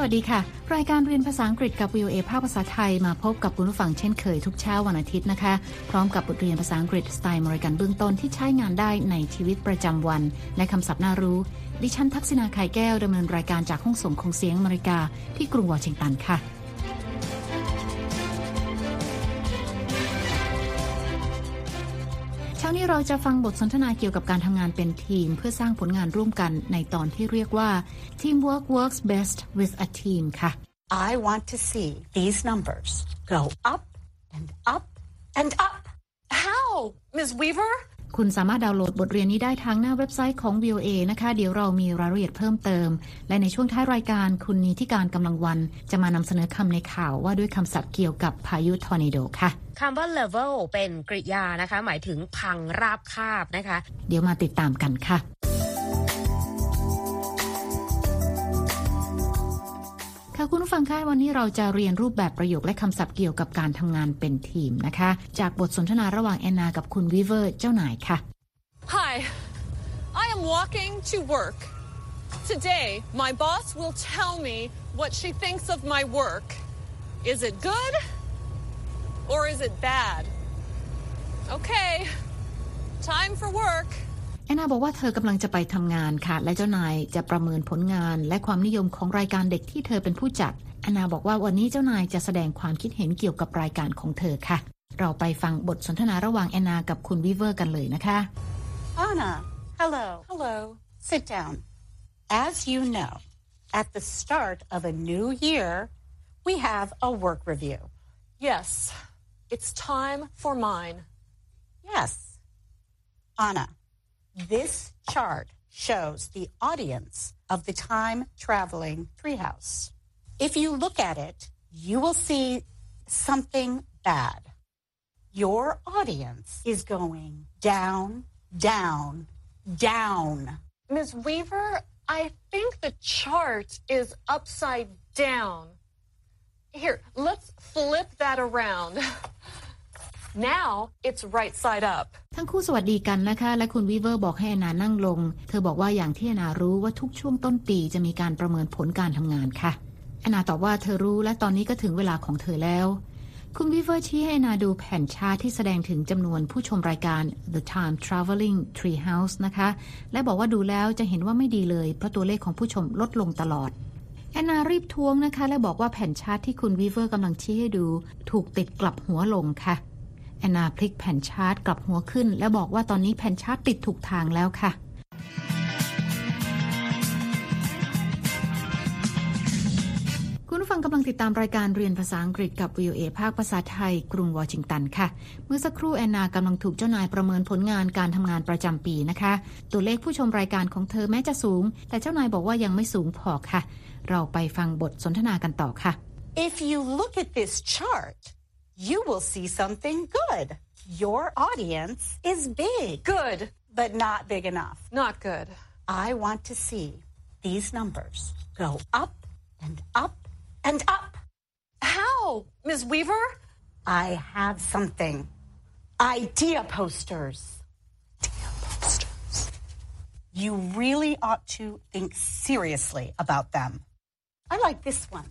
สวัสดีค่ะ รายการเรียนภาษาอังกฤษกับ VOA ภาคภาษาไทยมาพบกับคุณผู้ฟังเช่นเคยทุกเช้าวันอาทิตย์นะคะ พร้อมกับบทเรียนภาษาอังกฤษสไตล์มริกันเบื้องต้นที่ใช้งานได้ในชีวิตประจำวัน และคำศัพท์น่ารู้ ดิฉันทักษณาไข่แก้วดำเนินรายการจากห้องส่งคงเสียงอเมริกาที่กรุงวอชิงตันค่ะ นี้เราจะฟังบทสนทนาเกี่ยวกับการทำงานเป็นทีม เพื่อสร้างผลงานร่วมกันในตอนที่เรียกว่า Teamwork works best with a team ค่ะ I want to see these numbers go up and up and up. How, Ms. Weaver? คุณสามารถดาวน์โหลดบทเรียนนี้ได้ทางหน้าเว็บไซต์ของ VOA นะคะ เดี๋ยวเรามีรายละเอียดเพิ่มเติม และในช่วงท้ายรายการคุณนีที่การกำลังวัน จะมานำเสนอคำในข่าวว่าด้วยคำศัพท์เกี่ยวกับพายุทอร์นาโดค่ะคำว่า level เป็นกริยานะคะ หมายถึงพังราบคาบนะคะ เดี๋ยวมาติดตามกันค่ะ คุณผู้ฟังคะวันนี้เราจะเรียนรูปแบบประโยคและคำศัพท์เกี่ยวกับการทำงานเป็นทีมนะคะ จากบทสนทนาระหว่างแอนนากับคุณวิเวอร์เจ้านายค่ะ Hi, I am walking to work. Today, my boss will tell me what she thinks of my work. Is it good or is it bad? Okay, time for work. แอนนาบอกว่าเธอกำลังจะไปทำงานค่ะ และเจ้านายจะประเมินผลงานและความนิยมของรายการเด็กที่เธอเป็นผู้จัดแอนนาบอกว่าวันนี้เจ้านายจะแสดงความคิดเห็นเกี่ยวกับรายการของเธอค่ะ เราไปฟังบทสนทนาระหว่างแอนนากับคุณวิเวอร์กันเลยนะคะ Anna, hello. Hello. Sit down. As you know, at the start of a new year, we have a work review. Yes, it's time for mine. Yes. Anna, this chart shows the audience of the time traveling treehouse. If you look at it, you will see something bad. Your audience is going down, down, down. Ms. Weaver, I think the chart is upside down. Here, let's flip that around. Now it's right side up. ทั้งคู่สวัสดีกันนะคะ และคุณวิเวอร์บอกให้แอนนานั่งลง เธอบอกว่าอย่างที่แอนนารู้ว่าทุกช่วงต้นปีจะมีการประเมินผลการทำงานค่ะแอนนาตอบว่าเธอรู้และตอนนี้ก็ถึงเวลาของเธอแล้ว คุณวิเวอร์ชี้ให้แอนนาดูแผ่นชาร์ตที่แสดงถึงจำนวนผู้ชมรายการ The Time Traveling Treehouse นะคะ และบอกว่าดูแล้วจะเห็นว่าไม่ดีเลย เพราะตัวเลขของผู้ชมลดลงตลอดแอนนารีบท้วงนะคะ และบอกว่าแผ่นชาร์ตที่คุณวีเวอร์กำลังชี้ให้ดู ถูกติดกลับหัวลงค่ะ แอนนาพลิกแผ่นชาร์ตกลับหัวขึ้น และบอกว่าตอนนี้แผ่นชาร์ตติดถูกทางแล้วค่ะคุณผู้ฟังกำลังติดตามรายการเรียนภาษาอังกฤษกับ VOA ภาคภาษาไทย กรุงวอชิงตันค่ะ เมื่อสักครู่แอนนากำลังถูกเจ้านายประเมินผลงานการทำงานประจำปีนะคะ ตัวเลขผู้ชมรายการของเธอแม้จะสูง แต่เจ้านายบอกว่ายังไม่สูงพอค่ะ เราไปฟังบทสนทนากันต่อค่ะ If you look at this chart, you will see something good. Your audience is big, Good, but not big enough. not good. I want to see these numbers go up and up and up. How, Ms. Weaver? I have something. Idea posters. Idea posters. You really ought to think seriously about them. I like this one.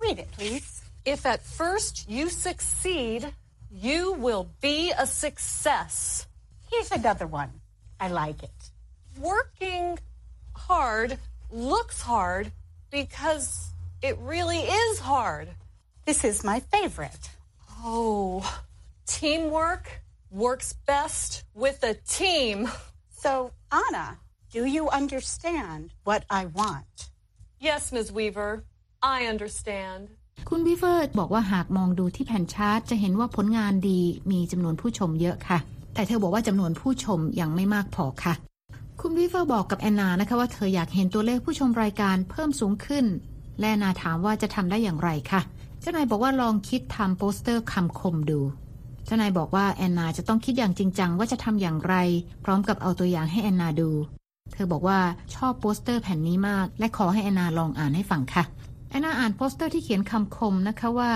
Read it, please. If at first you succeed, you will be a success. Here's another one. I like it. Working hard looks hard because it really is hard. This is my favorite. Oh, teamwork works best with a team. So, Anna, do you understand what I want? Yes, Ms. Weaver, I understand. คุณวิเวอร์บอกว่าหากมองดูที่แผ่นชาร์ตจะเห็นว่าผลงานดีมีจำนวนผู้ชมเยอะค่ะ แต่เธอบอกว่าจำนวนผู้ชมยังไม่มากพอค่ะ คุณวิเวอร์บอกกับแอนนานะคะว่าเธออยากเห็นตัวเลขผู้ชมรายการเพิ่มสูงขึ้น และแอนนาถามว่าจะทำได้อย่างไรค่ะ เจ้านายบอกว่าลองคิดทำโปสเตอร์คำคมดูเจ้านายบอกว่าแอนนาจะต้องคิดอย่างจริงจังว่าจะทำอย่างไร พร้อมกับเอาตัวอย่างให้แอนนาดู เธอบอกว่าชอบโปสเตอร์แผ่นนี้มาก และขอให้แอนนาลองอ่านให้ฟังค่ะ แอนนาอ่านโปสเตอร์ที่เขียนคำคมนะคะว่า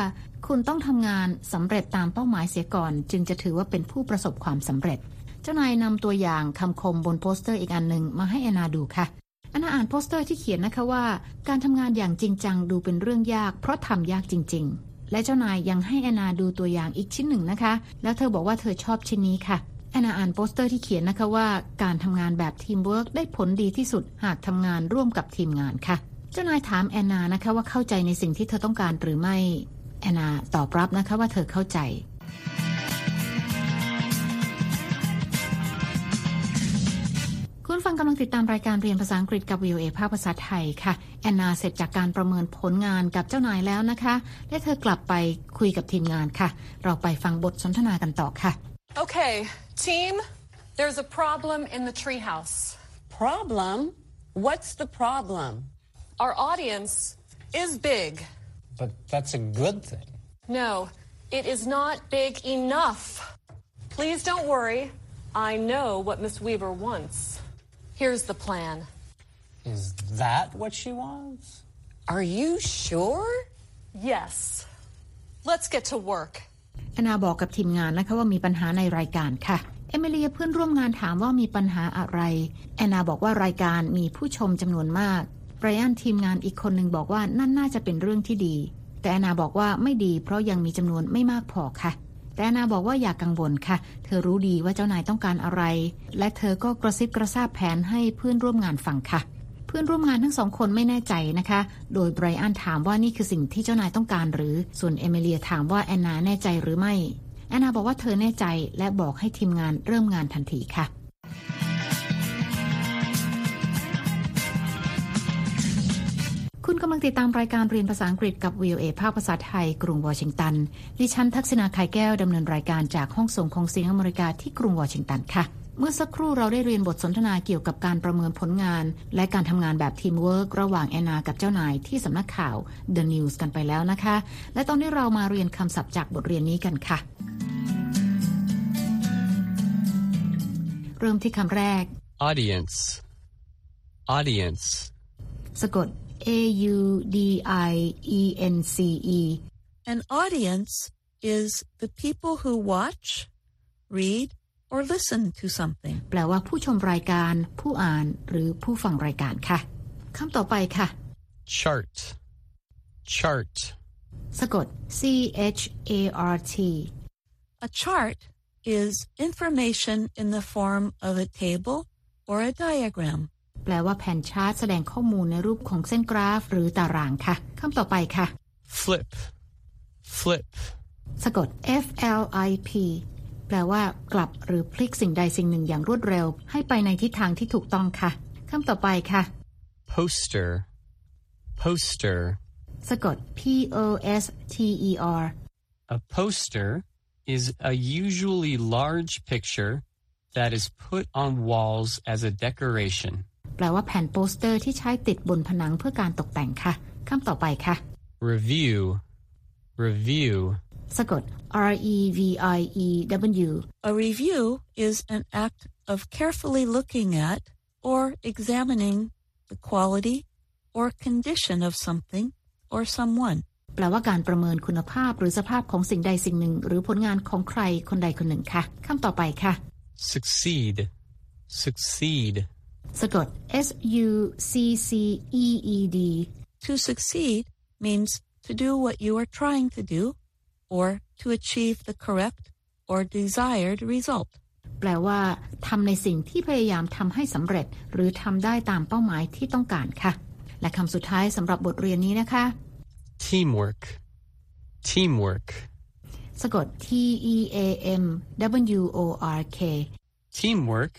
คุณต้องทำงานสำเร็จตามเป้าหมายเสียก่อน จึงจะถือว่าเป็นผู้ประสบความสำเร็จ เจ้านายนำตัวอย่างคำคมบนโปสเตอร์อีกอันหนึ่งมาให้แอนนาดูค่ะแอนนาอ่านโปสเตอร์ที่เขียนนะคะว่า การทำงานอย่างจริงจังดูเป็นเรื่องยาก เพราะทำยากจริง ๆ และเจ้านายยังให้แอนนาดูตัวอย่างอีกชิ้นหนึ่งนะคะ แล้วเธอบอกว่าเธอชอบชิ้นนี้ค่ะแอนนาอ่านโปสเตอร์ที่เขียนนะคะว่า การทำงานแบบทีมเวิร์กได้ผลดีที่สุดหากทำงานร่วมกับทีมงานค่ะ เจ้านายถามแอนนานะคะว่าเข้าใจในสิ่งที่เธอต้องการหรือไม่แอนนาตอบรับนะคะว่าเธอเข้าใจ คุณฟังกำลังติดตามรายการเรียนภาษาอังกฤษกับ VOA ภาคภาษาไทยค่ะแอนนาเสร็จจากการประเมินผลงานกับเจ้านายแล้วนะคะ และเธอกลับไปคุยกับทีมงานค่ะ เราไปฟังบทสนทนากันต่อค่ะ Okay, team, there's a problem in the treehouse. Problem? What's the problem? Our audience is big. But that's a good thing. No, it is not big enough. Please don't worry. I know what Miss Weaver wants. Here's the plan. Is that what she wants? Are you sure? Yes. Let's get to work. แอนนาบอกกับทีมงานนะคะว่ามีปัญหาในรายการค่ะ เอมิเลียเพื่อนร่วมงานถามว่ามีปัญหาอะไร แอนนาบอกว่ารายการมีผู้ชมจำนวนมาก ไบรอันทีมงานอีกคนหนึ่งบอกว่านั่นน่าจะเป็นเรื่องที่ดี แต่แอนนาบอกว่าไม่ดี เพราะยังมีจำนวนไม่มากพอค่ะ แต่แอนนาบอกว่าอย่ากกังวลค่ะ เธอรู้ดีว่าเจ้านายต้องการอะไร และเธอก็กระซิบกระซาบแผนให้เพื่อนร่วมงานฟังค่ะ เพื่อนร่วมงานทั้งสองคนไม่แน่ใจนะคะ โดยไบรอันถามว่านี่คือสิ่งที่เจ้านายต้องการหรือ ส่วนเอมิเลียถามว่าแอนนาแน่ใจหรือไม่แอนนาบอกว่าเธอแน่ใจและบอกให้ทีมงานเริ่มงานทันทีค่ะ คุณกำลังติดตามรายการเรียนภาษาอังกฤษกับ VOA ภาคภาษาไทย กรุงวอชิงตัน ดิฉันทักษิณา ข่ายแก้วดำเนินรายการจากห้องส่งของเสียงอเมริกาที่กรุงวอชิงตันค่ะ เมื่อสักครู่เราได้เรียนบทสนทนาเกี่ยวกับการประเมินผลงาน และการทำงานแบบทีมเวิร์กระหว่างแอนนากับเจ้านายที่สำนักข่าว The News กันไปแล้วนะคะ และตอนนี้เรามาเรียนคำศัพท์จากบทเรียนนี้กันค่ะ เริ่มที่คำแรก Audience. Audience. สะกด A U D I E N C E An audience is the people who watch, read, or listen to something. แปลว่าผู้ชมรายการ ผู้อ่านหรือผู้ฟังรายการค่ะคำต่อไปค่ะ Chart. Chart. สะกด C H A R T A chart is information in the form of a table or a diagram. แปลว่าแผ่นชาร์ตแสดงข้อมูลในรูปของเส้นกราฟ หรือตารางค่ะคำต่อไปค่ะ Flip. Flip. สะกด F L I P แปลว่ากลับหรือพลิกสิ่งใดสิ่งหนึ่งอย่างรวดเร็ว ให้ไปในทิศทางที่ถูกต้องค่ะคำต่อไปค่ะ Poster. Poster. สะกด P O S T E R A poster is a usually large picture that is put on walls as a decoration. แปลว่าแผ่นโปสเตอร์ที่ใช้ติดบนผนังเพื่อการตกแต่งค่ะคำต่อไปค่ะ Review. Review. สะกด R E V I E W A review is an act of carefully looking at or examining the quality or condition of something or someone. แปลว่าการประเมินคุณภาพหรือสภาพของสิ่งใดสิ่งหนึ่ง หรือผลงานของใครคนใดคนหนึ่งค่ะคำต่อไปค่ะ Succeed. Succeed. สะกด S U C C E E D To succeed means to do what you are trying to do or to achieve the correct or desired result. แปลว่าทำในสิ่งที่พยายามทำให้สำเร็จ หรือทำได้ตามเป้าหมายที่ต้องการค่ะ และคำสุดท้ายสำหรับบทเรียนนี้นะคะ Teamwork. Teamwork. สะกด T E A M W O R K Teamwork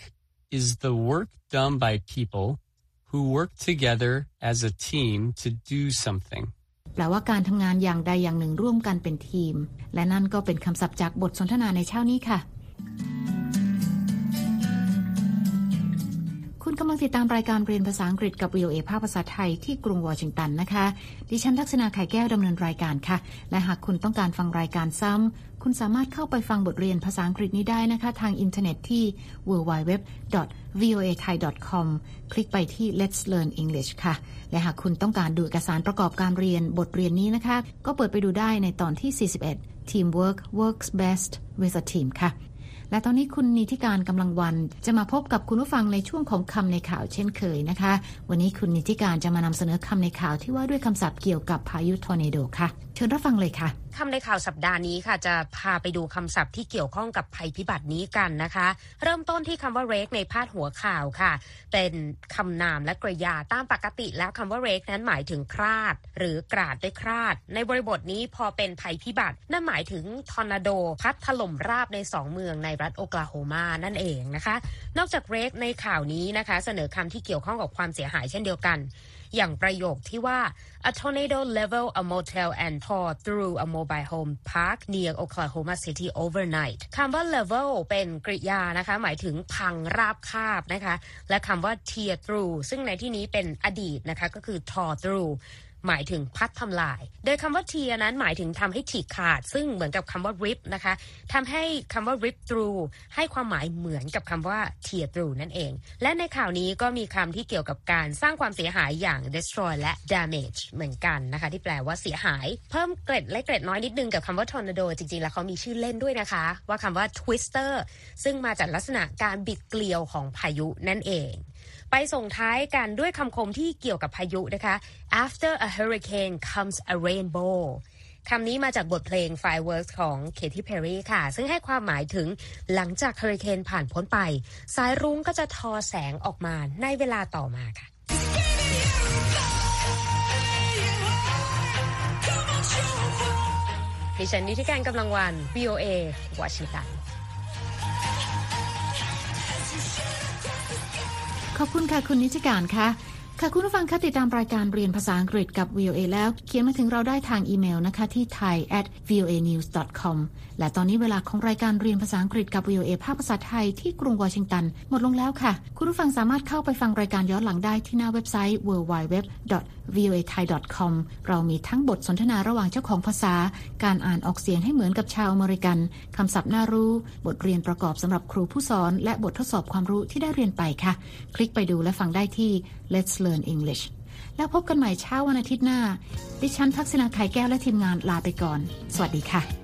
is the work done by people who work together as a team to do something. แปลว่าการทำงานอย่างใดอย่างหนึ่งร่วมกันเป็นทีม และนั่นก็เป็นคำศัพท์จากบทสนทนาในเช้านี้ค่ะ คุณกำลังติดตามรายการเรียนภาษาอังกฤษกับ VOA ภาคภาษาไทยที่กรุงวอชิงตันนะคะ ดิฉันทักษณาไข่แก้วดำเนินรายการค่ะ และหากคุณต้องการฟังรายการซ้ำ คุณสามารถเข้าไปฟังบทเรียนภาษาอังกฤษนี้ได้นะคะ ทางอินเทอร์เน็ตที่ www.voathai.com คลิกไปที่ Let's Learn English ค่ะ และหากคุณต้องการดูเอกสารประกอบการเรียนบทเรียนนี้นะคะ ก็เปิดไปดูได้ในตอนที่ 41 Teamwork works best with a team ค่ะ และตอนนี้คุณนิติการกำลังวัน จะมาพบกับคุณผู้ฟังในช่วงของคำในข่าวเช่นเคยนะคะ วันนี้คุณนิติการจะมานำเสนอคำในข่าวที่ว่าด้วยคำศัพท์เกี่ยวกับพายุทอร์เนโดค่ะ เชิญรับฟังเลยค่ะคำในข่าวสัปดาห์นี้ค่ะ จะพาไปดูคำศัพท์ที่เกี่ยวข้องกับภัยพิบัตินี้กันนะคะ เริ่มต้นที่คำว่า rake ในพาดหัวข่าวค่ะ เป็นคำนามและกริยาตามปกติแล้วคำว่า rake นั้นหมายถึงคราด หรือกราดด้วยคราด ในบริบทนี้พอเป็นภัยพิบัติ นั่นหมายถึงทอร์นาโด พัดถล่มราบในสองเมืองในรัฐโอกลาโฮมานั่นเองนะคะ นอกจาก rake ในข่าวนี้นะคะ เสนอคำที่เกี่ยวข้องกับความเสียหายเช่นเดียวกัน อย่างประโยคที่ว่า a tornado leveled a motel and tore through a mobile home park near Oklahoma City overnight คำว่า level เป็นกริยานะคะ หมายถึงพังราบคาบนะคะ และคำว่า tear through ซึ่งในที่นี้เป็นอดีตนะคะ ก็คือ tore through หมายถึงพัดทำลาย โดยคำว่า tear นั้นหมายถึงทำให้ฉีกขาด ซึ่งเหมือนกับคำว่า rip นะคะทำให้คำว่า rip through ให้ความหมายเหมือนกับคำว่า tear through นั่นเอง และในข่าวนี้ก็มีคำที่เกี่ยวกับการสร้างความเสียหายอย่าง destroy และ damage เหมือนกันนะคะ ที่แปลว่าเสียหาย เพิ่มเกร็ดและเกร็ดน้อยนิดนึงกับคำว่า tornado จริงๆ แล้วเขามีชื่อเล่นด้วยนะคะ ว่าคำว่า twister ซึ่งมาจากลักษณะการบิดเกลียวของพายุนั่นเอง ไปส่งท้ายกันด้วยคำคมที่เกี่ยวกับพายุนะคะ after a hurricane comes a rainbow คำนี้มาจากบทเพลง Fireworks ของ Katy Perry ค่ะ ซึ่งให้ความหมายถึงหลังจากเฮอริเคนผ่านพ้นไป สายรุ้งก็จะทอแสงออกมาในเวลาต่อมาค่ะดิฉันนิติการกำลังวัน VOA วอชิงตัน ขอบคุณค่ะ คุณนิติการค่ะ ค่ะคุณผู้ฟังคะติดตามรายการเรียนภาษาอังกฤษกับ VOA แล้ว เขียนมาถึงเราได้ทางอีเมลนะคะที่ thai at voa news com และตอนนี้เวลาของรายการเรียนภาษาอังกฤษกับ VOA ภาคภาษาไทยที่กรุงวอชิงตัน หมดลงแล้วค่ะ คุณผู้ฟังสามารถเข้าไปฟังรายการย้อนหลังได้ที่หน้าเว็บไซต์ www voa thai com เรามีทั้งบทสนทนาระหว่างเจ้าของภาษา การอ่านออกเสียงให้เหมือนกับชาวอเมริกันคำศัพท์น่ารู้ บทเรียนประกอบสำหรับครูผู้สอน และบททดสอบความรู้ที่ได้เรียนไปค่ะ คลิกไปดูและฟังได้ที่ Let's Learn English แล้วพบกันใหม่เช้าวันอาทิตย์หน้า ดิฉันทักษณาไข่แก้วและทีมงานลาไปก่อน สวัสดีค่ะ